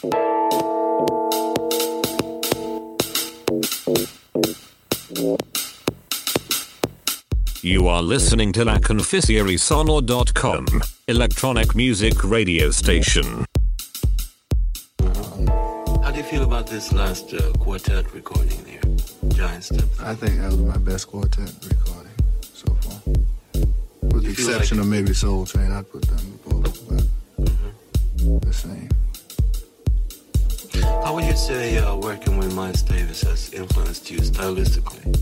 You are listening to La Sonor.com, electronic music radio station. How do you feel about this last uh, quartet recording there? Giant Steps? I think that was my best quartet recording so far. With the exception like of maybe Soultrane, I'd put them both, but mm-hmm. the same. How would you say uh, working with Miles Davis has influenced you stylistically?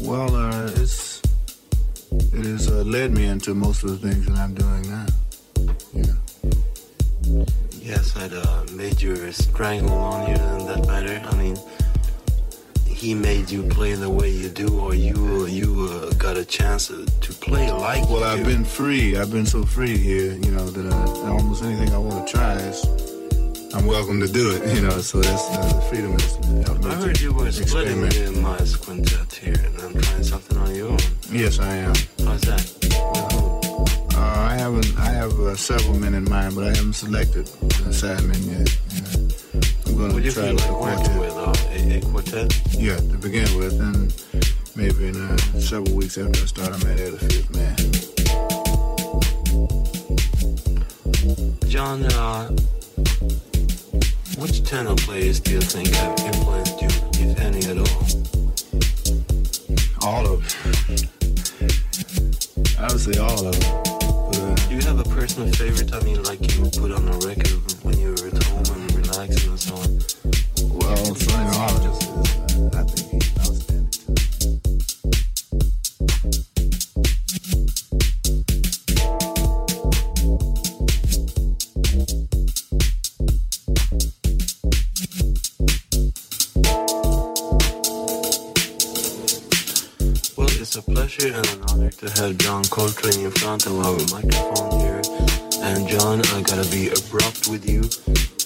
Well, uh, it's it has uh, led me into most of the things that I'm doing now. Yeah. Yes, I'd uh, made your strangle on you and that better. I mean, he made you play the way you do, or you you uh, got a chance to, to play like. Well, I've do. been free. I've been so free here, you know, that I, almost anything I want to try is I'm welcome to do it, you know. So that's uh, the freedom is. I heard you were splitting the Miles Quintet here, and I'm trying something on your own. Yes, I am. How's that? Uh, I haven't. I have uh, several men in mind, but I haven't selected the sidemen yet. I'm going to try with a quartet. With, uh, a, a, quartet? Yeah, to begin with, and maybe in uh, several weeks after I start, I might add a fifth man. John, uh, which tenor players do you think have influenced you, if any at all? All of them. I would say all of them. But, uh, do you have a personal favorite? I mean, like you put on a record when you were at home and relaxing and so on? And an honor to have John Coltrane in front of our microphone here. And John, I gotta be abrupt with you.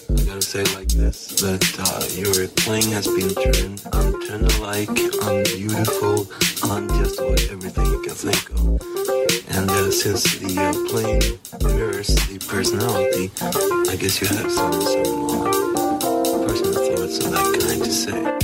I gotta say like this, that uh, your playing has been turned unturner-like, unbeautiful, on just about everything you can think of. And uh, since the uh, playing mirrors the personality, I guess you have some, some uh, personal thoughts of that kind to say.